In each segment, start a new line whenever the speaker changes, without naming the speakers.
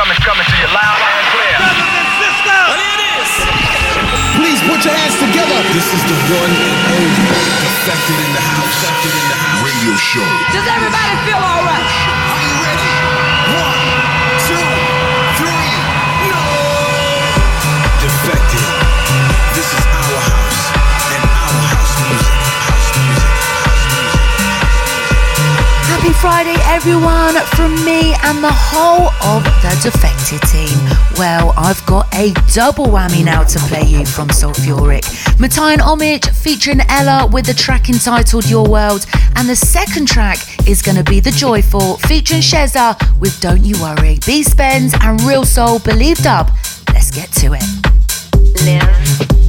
coming, coming to you loud and clear. Brothers and sisters, well, it is.
Please put your hands together. This is the one and only Defected in the house. Defected in the house.
Radio show.
Does everybody feel alright?
Are you ready? One,
Friday, everyone, from me and the whole of the Defected team. Well, I've got a double whammy now to play you from Sulfuric. Matai and Homage featuring Ella with the track entitled Your World, and the second track is going to be The Joyful featuring Sheza with Don't You Worry. B Spence and Real Soul Believed Up. Let's get to it.
Live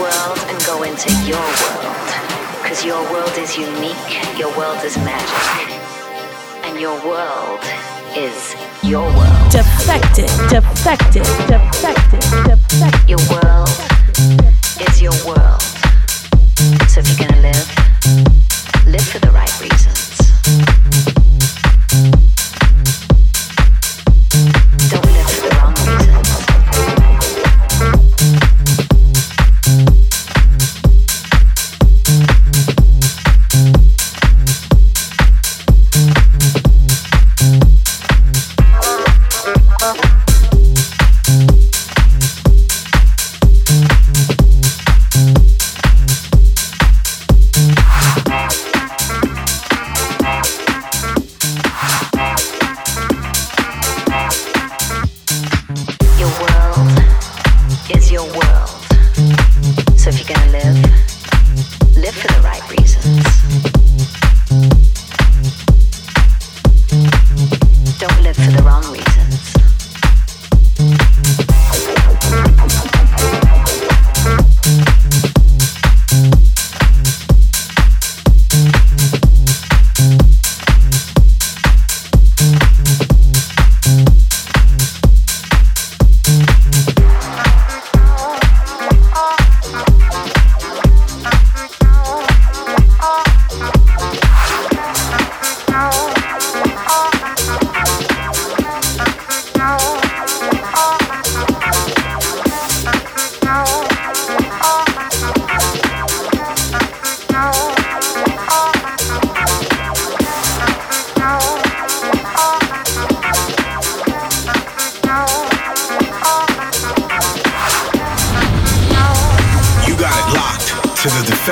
world and go into your world. Cause your world is unique, your world is magic. And your world is your world.
Defected, defected, defected, defected.
Your world is your world. So if you're gonna live, live for the right reasons.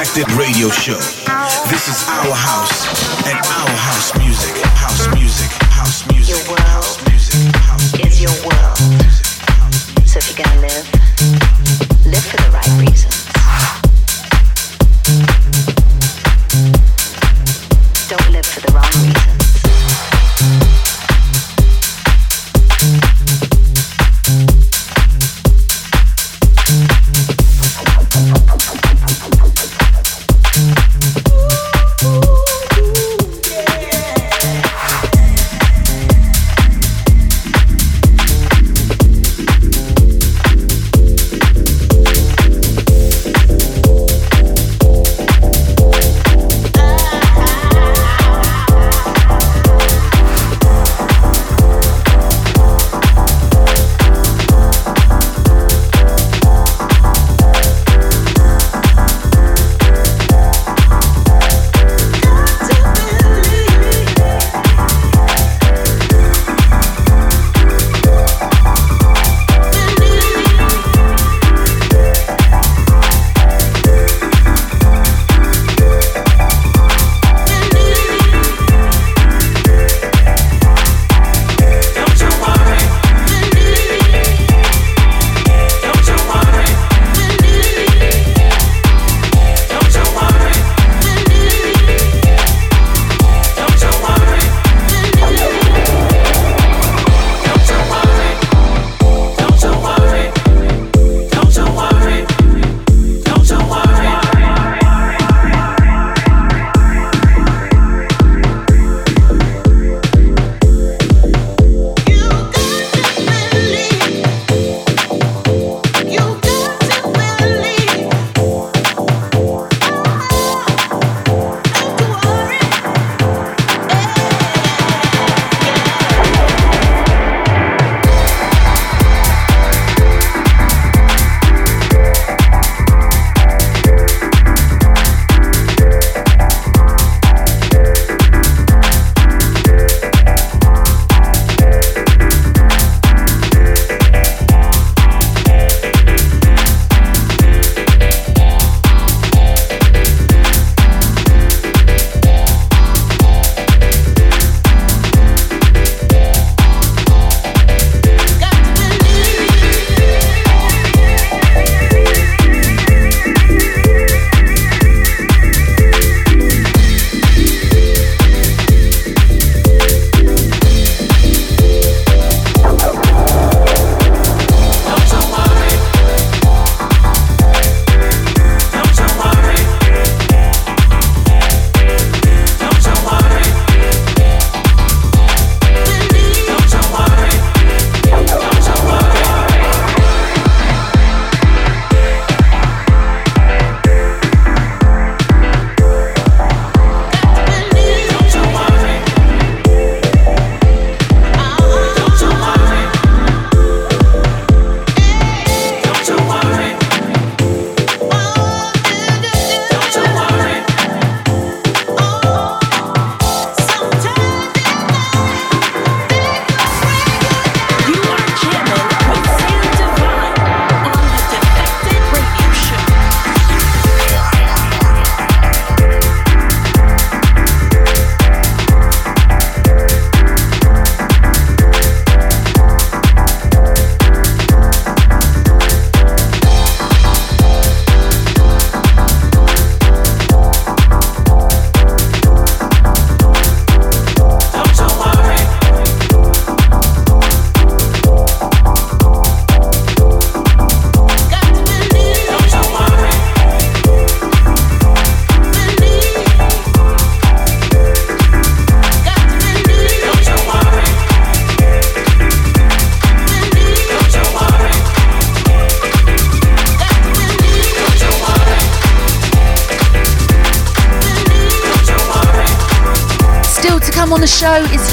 To Radio Show. This is our house and our house music. House music. House music.
Your world
House music. House music.
is your world. So if you're gonna live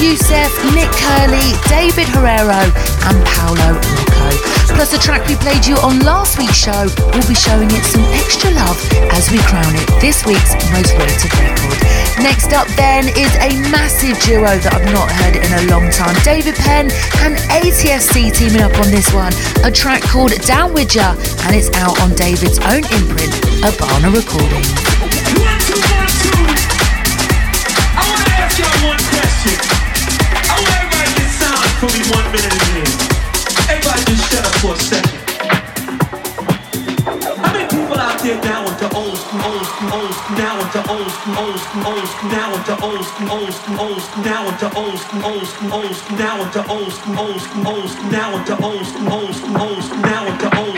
Youssef, Nick Curly, David Herrero, and Paolo Rocco. Plus, the track we played you on last week's show, we'll be showing it some extra love as we crown it this week's most rated record. Next up, then, is a massive duo that I've not heard in a long time. David Penn and ATFC teaming up on this one, a track called Down With Ya, and it's out on David's own imprint, Urbana Recording.
One, two, one, two. I want to ask y'all one question. Everybody just shut up for a second. How many people out there now into old school, old school, old school, now into old school, old school, old school, now into old school, old school, old school, now into old school, old school, old school, now into old school, old school, old school, now into old school, old school, old school, now into old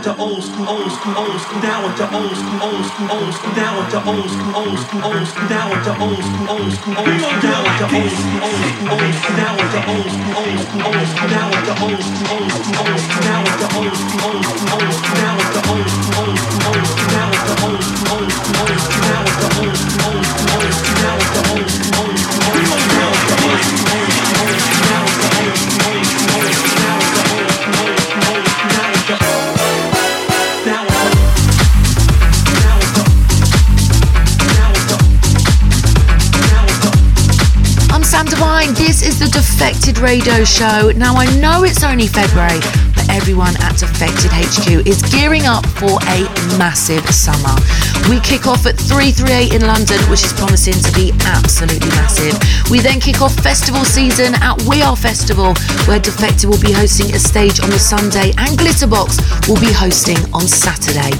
with the old school, old school, old school, down with the old school, old school, old school, down with the old school, old school, old school, down with the old school, old school, old school, down with the old school, old school, old school, down with the old school, old school, old school, down with the old school, old school, old school, down with the old school, old school, old school, down with the old school, old school, old school, down with the old school, old school, old school, down with the old school, old school, old school, down with the old school, old school, old school, down with the old school, old school, old school, down with the old school, old school, old school, down with the old school, old school, old school, down with the old school, old school, old school, down with the old school, old school, old school, down with the old school, old school, old school, down with the old school, old school, old school, down with the old school, old school, old school, down with the old school, old school, old school, down with the old school, old school, old school, down with the old school, old school, old school, down with the old school, old school, old school, down with the old school, old school, old school, down with the old school, old school, old school, down with the old school, old school, old school, down with the old school, old school, old school, down with the old school, old school, old school, down with the old school, old school, old school,
do Defected Radio Show. Now, I know it's only February, but everyone at Defected HQ is gearing up for a massive summer. We kick off at 338 in London, which is promising to be absolutely massive. We then kick off festival season at We Are Festival, where Defected will be hosting a stage on the Sunday and Glitterbox will be hosting on Saturday.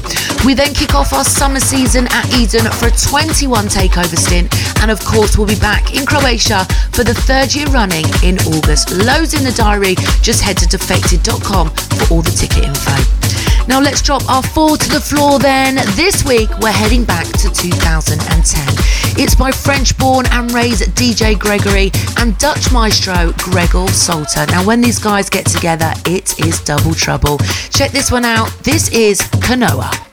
We then kick off our summer season at Eden for a 21 takeover stint, and of course, we'll be back in Croatia for the third year running in August. Loads in the diary, just head to defected.com for all the ticket info. Now let's drop our four to the floor then. This week we're heading back to 2010. It's by French born and raised DJ Gregory and Dutch maestro Gregor Salto. Now when these guys get together, it is double trouble. Check this one out. This is Kanoa.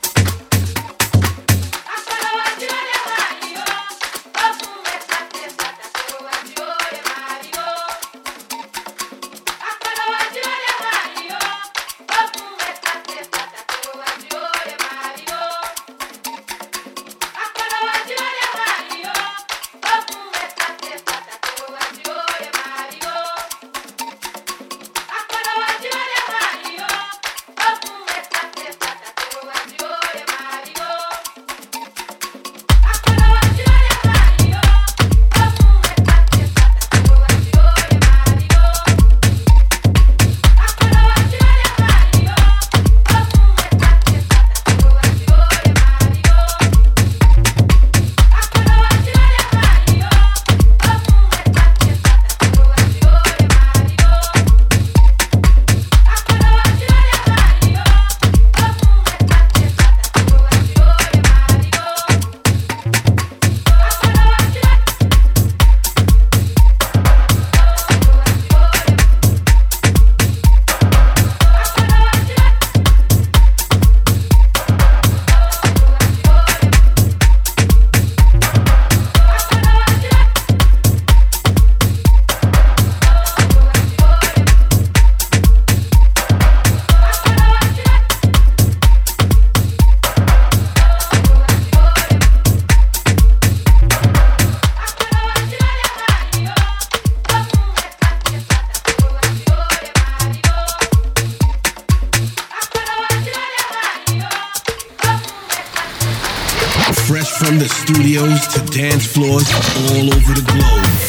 All over the globe.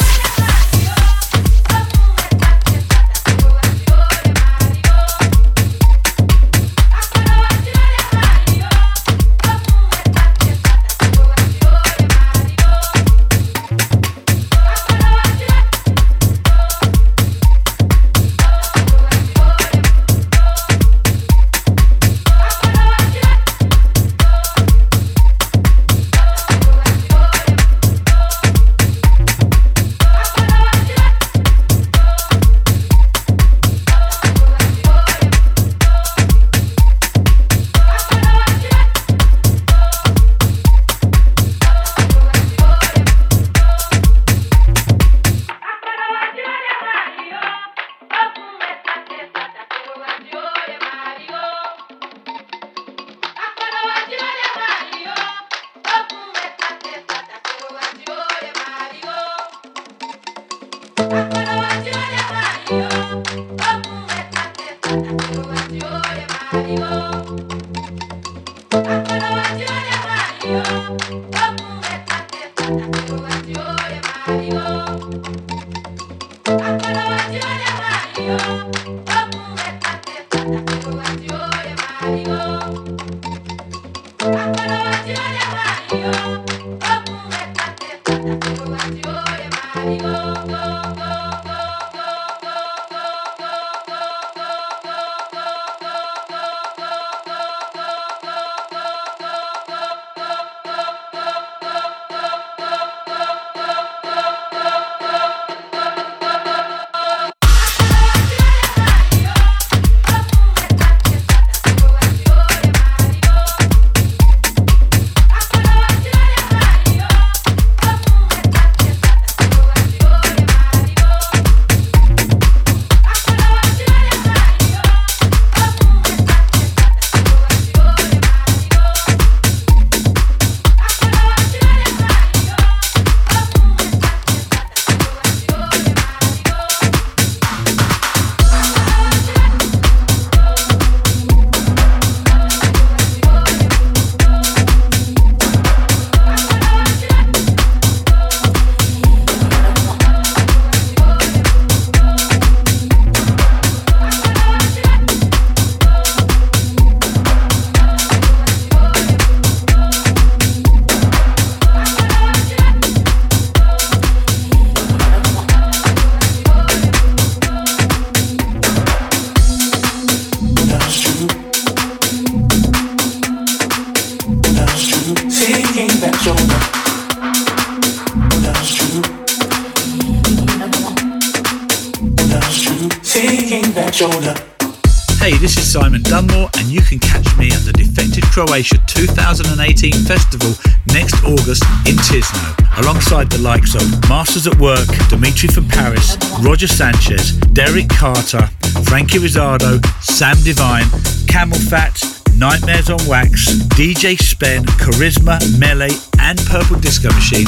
Masters at Work, Dimitri from Paris, Roger Sanchez, Derrick Carter, Franky Rizardo, Sam Divine, CamelPhat, Nightmares on Wax, DJ Spen, Charisma, Melé, and Purple Disco Machine,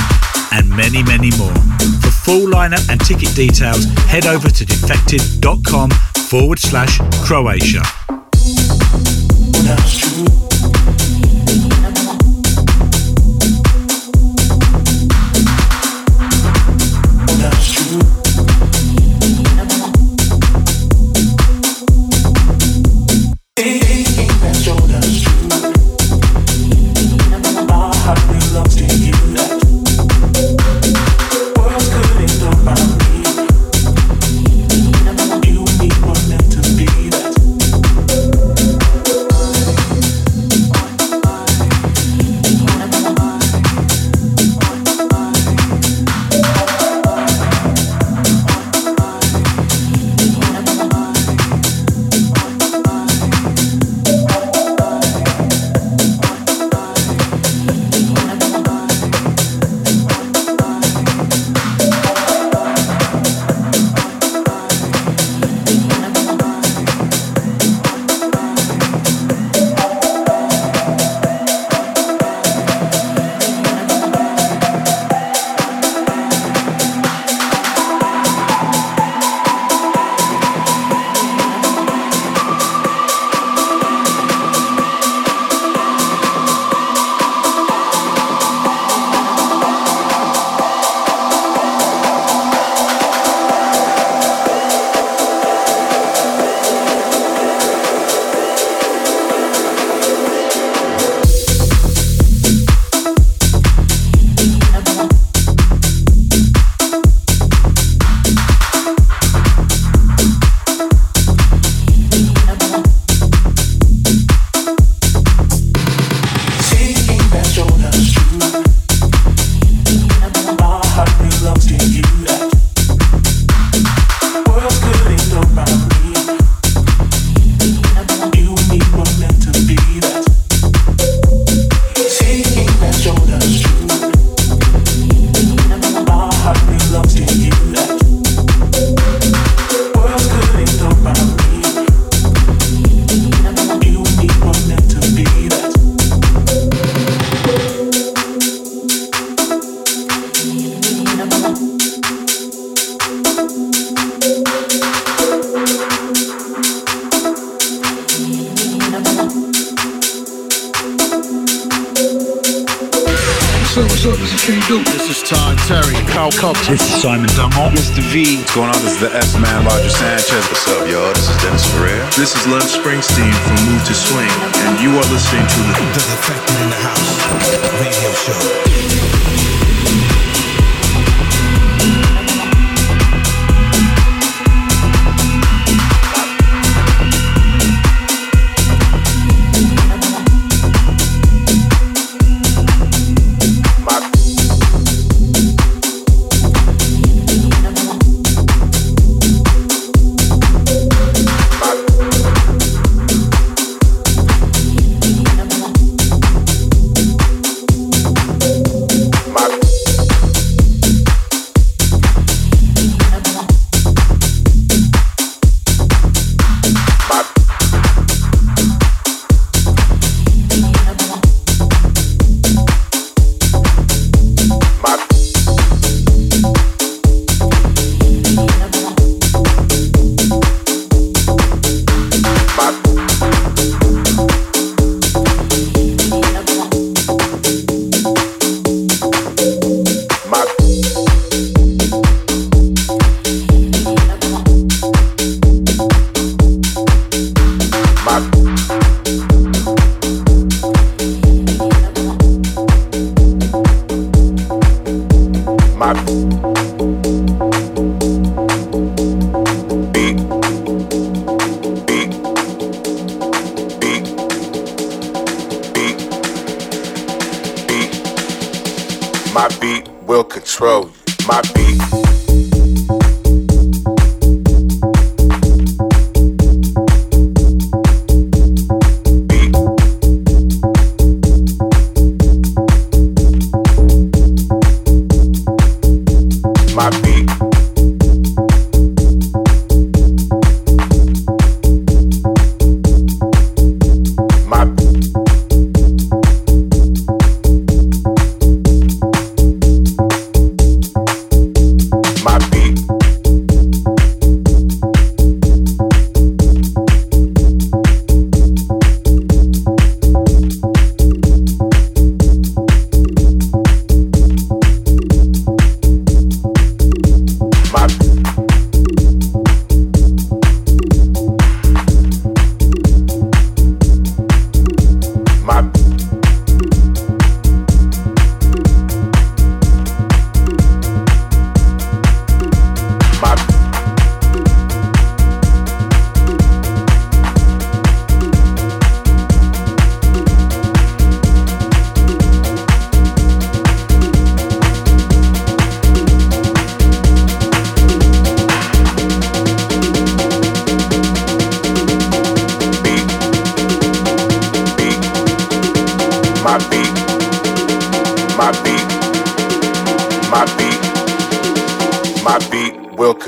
and many, many more. For full lineup and ticket details, head over to defected.com forward slash Croatia.
Terry.
Carl
This is Simon Dunmore.
Mr. V.
What's going on? This is the S Man, Roger Sanchez.
What's up, y'all? This is Dennis Ferrer.
This is Lev Springsteen from Move to Swing, and you are listening to the
The Defected in the House radio show.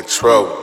ZDS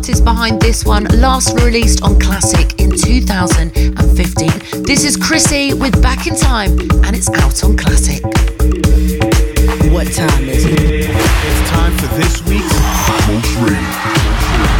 artist behind this one last released on Classic in 2015. This is Chrissy with Back in Time and it's out on Classic.
What time is it?
It's time for this week's Most Rated.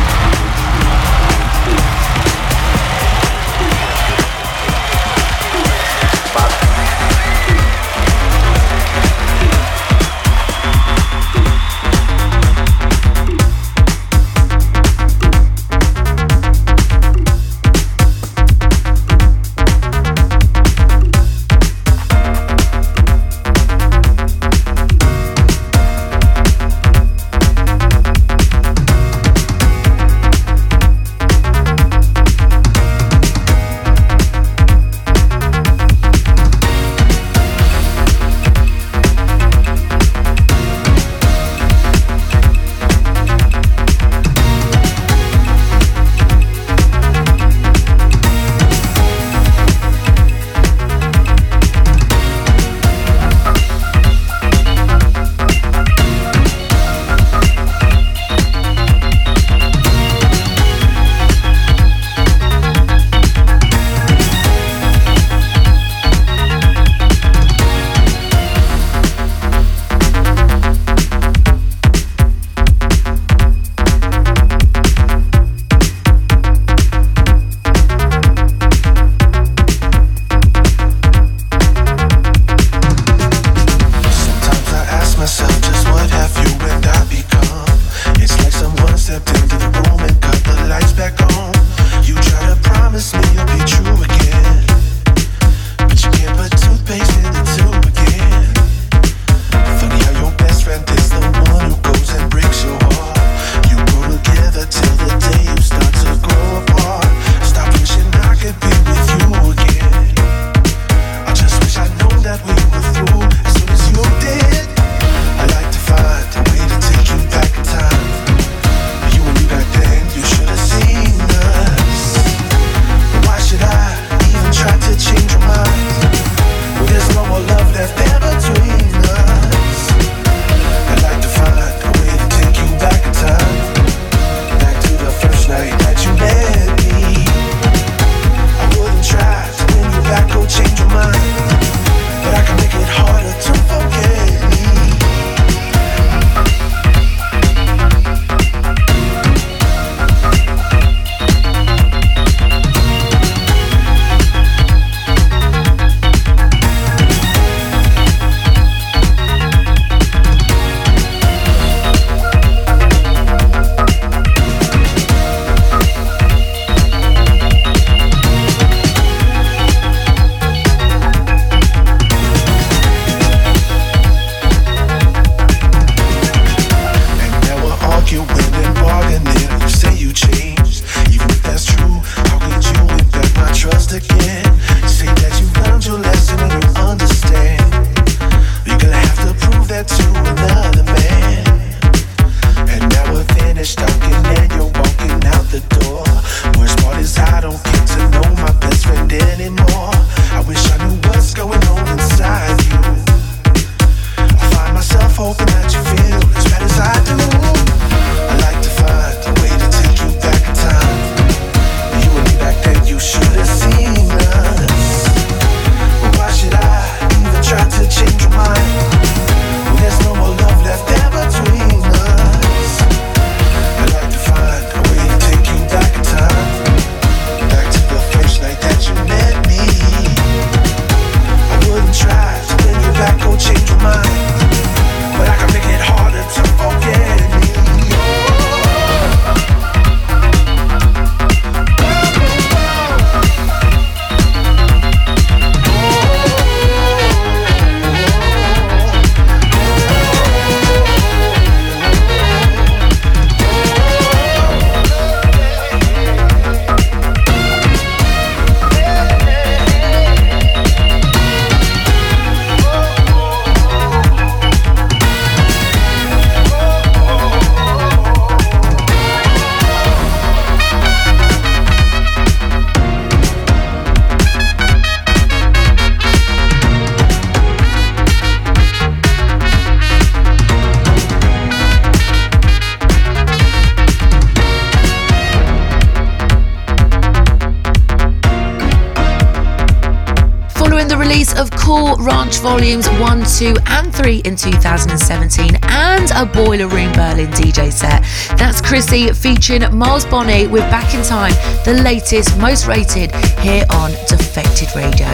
Volumes 1, 2, and 3 in 2017 and a Boiler Room Berlin DJ set. That's Chrissy featuring Miles Bonny with Back in Time, the latest, most rated here on Defected Radio.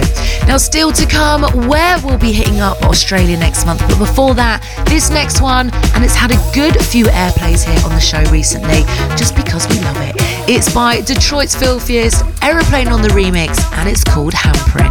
Now, still to come, where we'll be hitting up Australia next month, but before that, this next one, and it's had a good few airplays here on the show recently, just because we love it. It's by Detroit's Filthiest, Aeroplane on the remix, and it's called Hampering.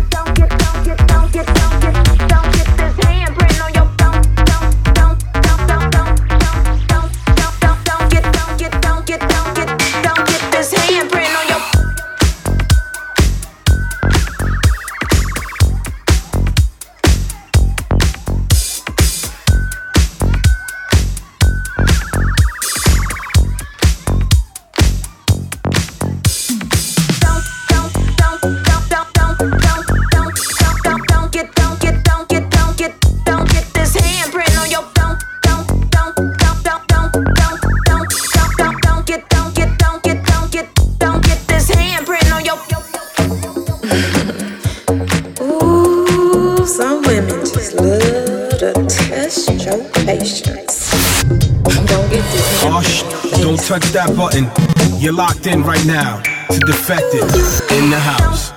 Locked in right now to Defected in the house.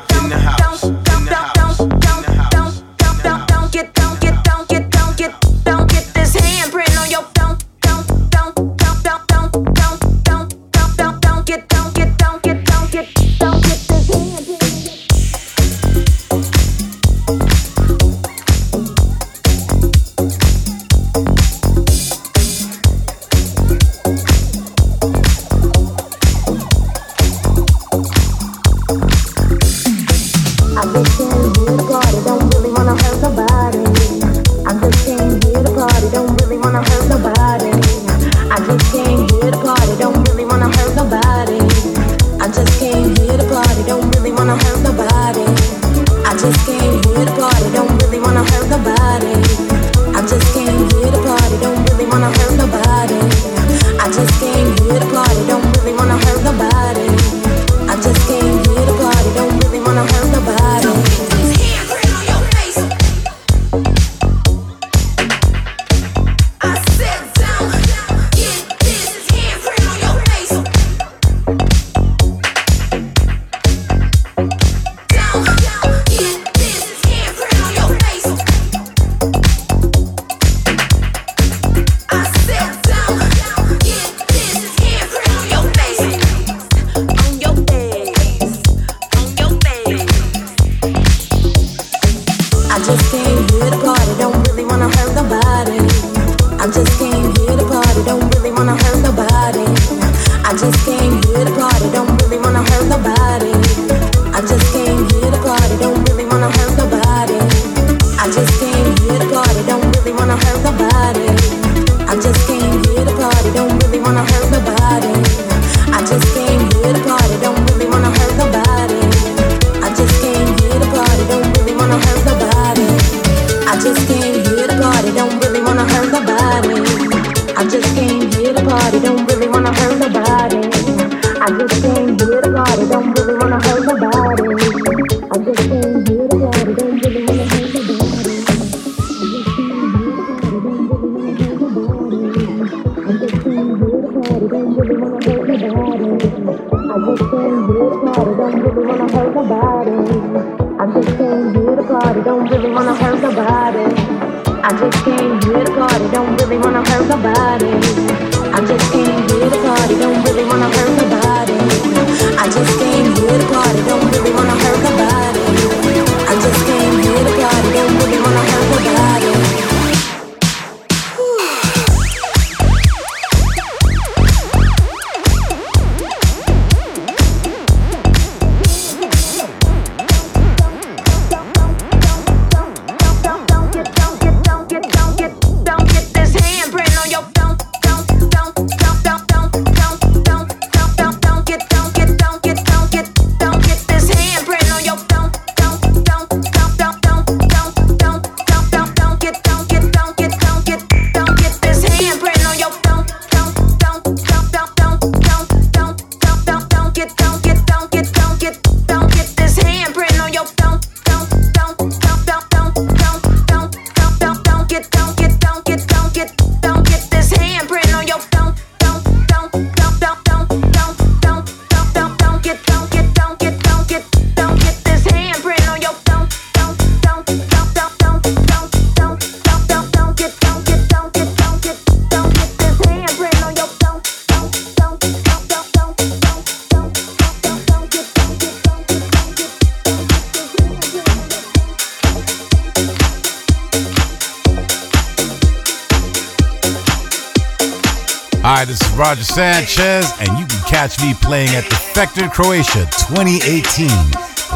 Sanchez, and you can catch me playing at Defected Croatia 2018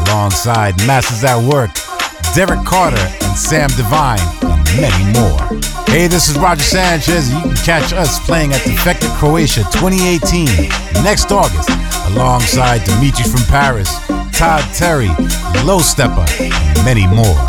alongside Masters at Work, Derek Carter, and Sam Divine, and many more. Hey, this is Roger Sanchez, and you can catch us playing at Defected Croatia 2018 next August alongside Dimitri from Paris, Todd Terry, Low Steppa, and many more.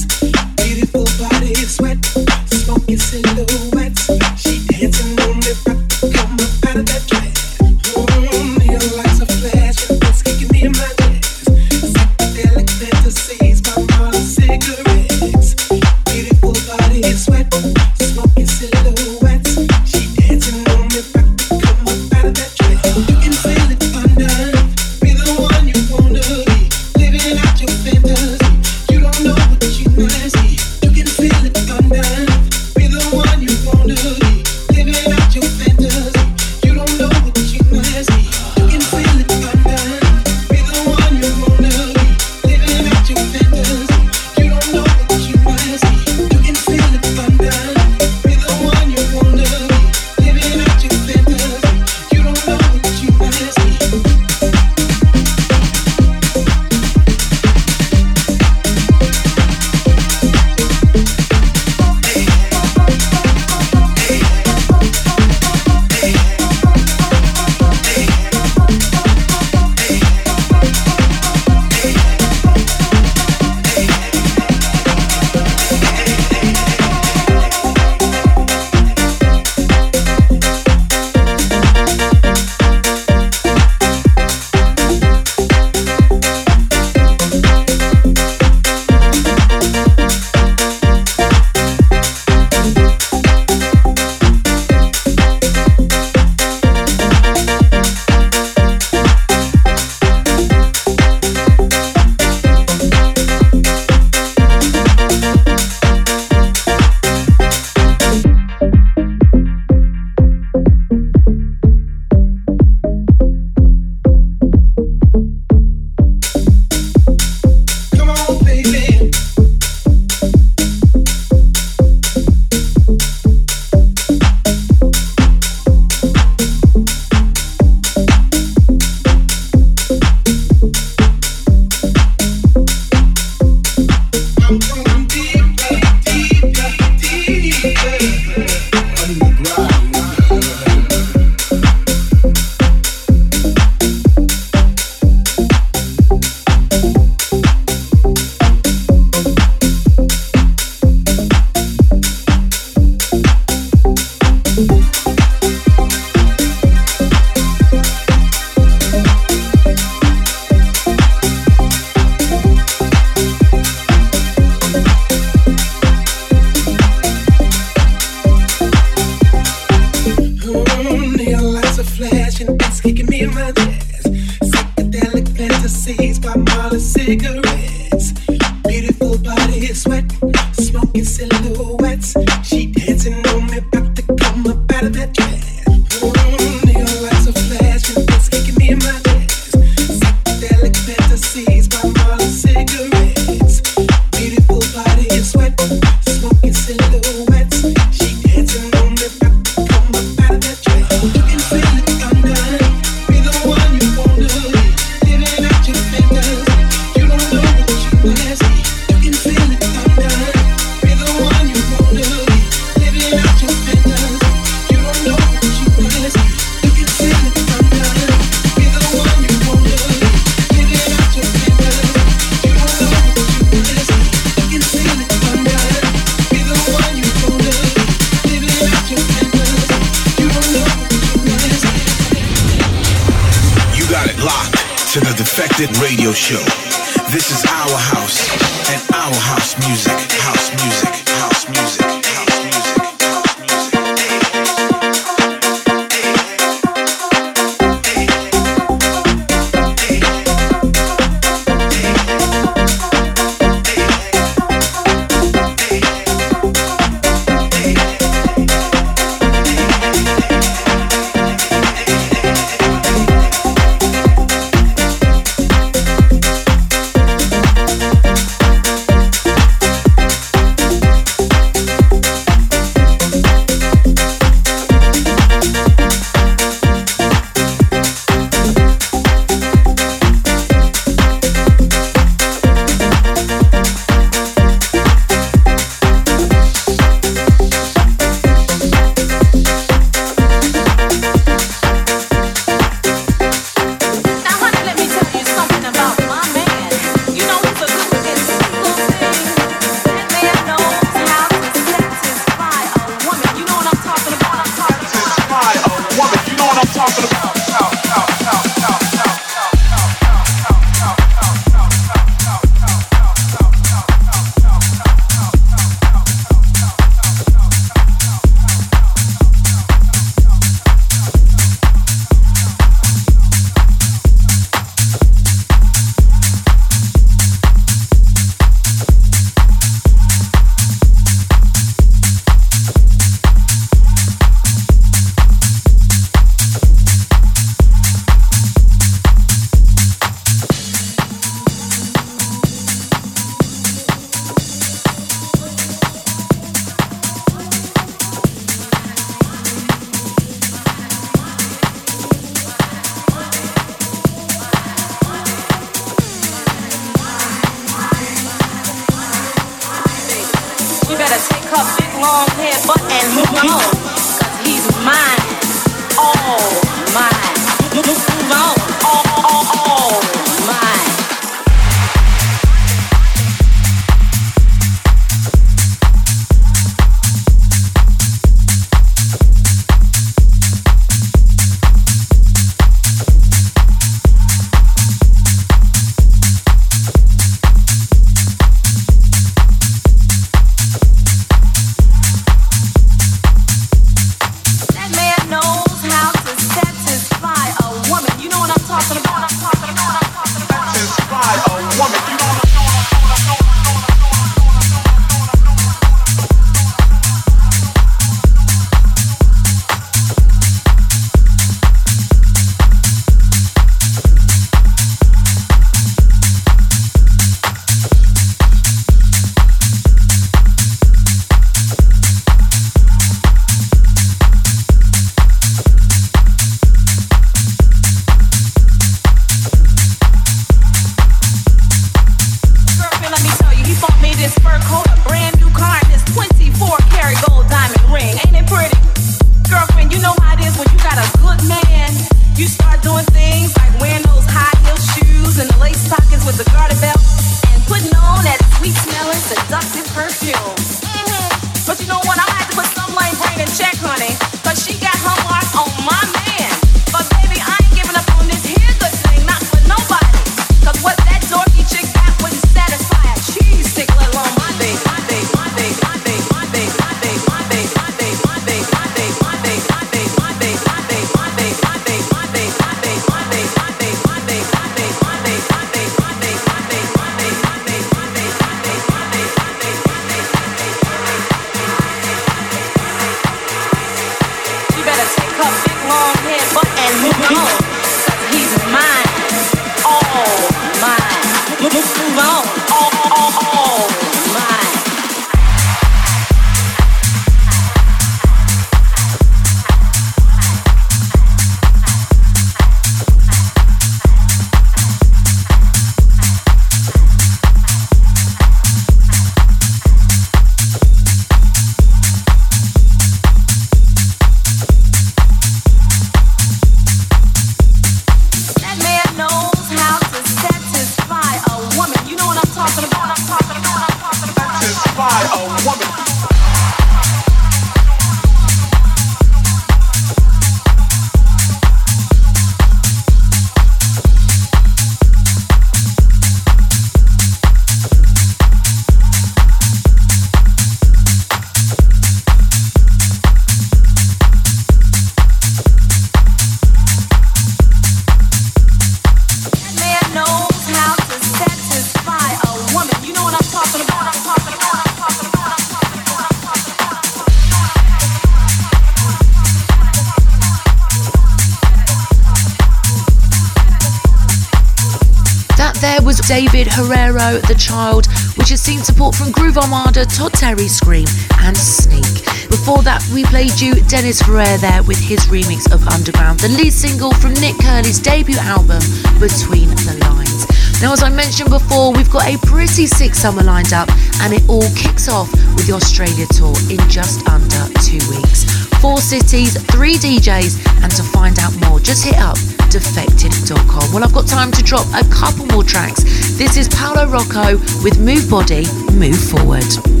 Child, which has seen support from Groove Armada, Todd Terry, Scream, and Sneak. Before that, we played you Dennis Ferrer there with his remix of Underground, the lead single from Nick Curly's debut album, Between the Lines. Now, as I mentioned before, we've got a pretty sick summer lined up, and it all kicks off with the Australia tour in just under two weeks. Four cities, three DJs, and to find out more, just hit up defected.com. Well, I've got time to drop a couple more tracks. This is Paolo Rocco with Move Body, Move Forward.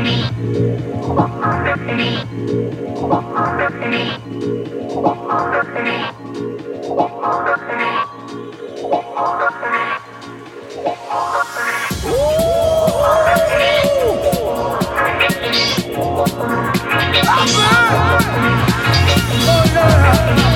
Oh, yeah.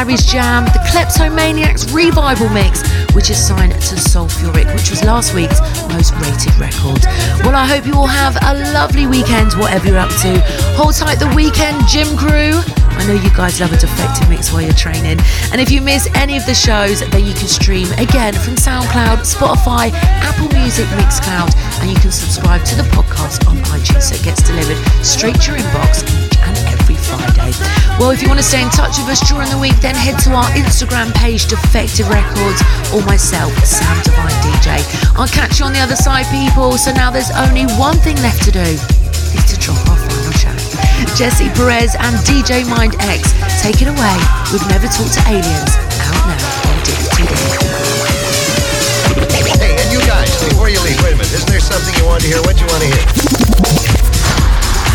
Larry's Jam, the Kleptomaniacs Revival Mix, which is signed to Sulfuric, which was last week's most rated record. Well, I hope you all have a lovely weekend, whatever you're up to. Hold tight the weekend, gym crew. I know you guys love a Defected mix while you're training. And if you miss any of the shows, then you can stream again from SoundCloud, Spotify, Apple Music, Mixcloud, and you can subscribe to the podcast on iTunes so it gets delivered straight to your inbox and every Friday. Well, if you want to stay in touch with us during the week, then head to our Instagram page, Defected Records, or myself, Sam Divine DJ. I'll catch you on the other side, people. So now there's only one thing left to do is to drop our final track. Jesse Perez and DJ Mind X take it away We've Never talked to Aliens out now on Defected
Hey, and you guys, before you leave, wait a minute. Isn't there something you want to hear? What do you want to hear?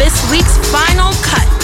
This week's final cut.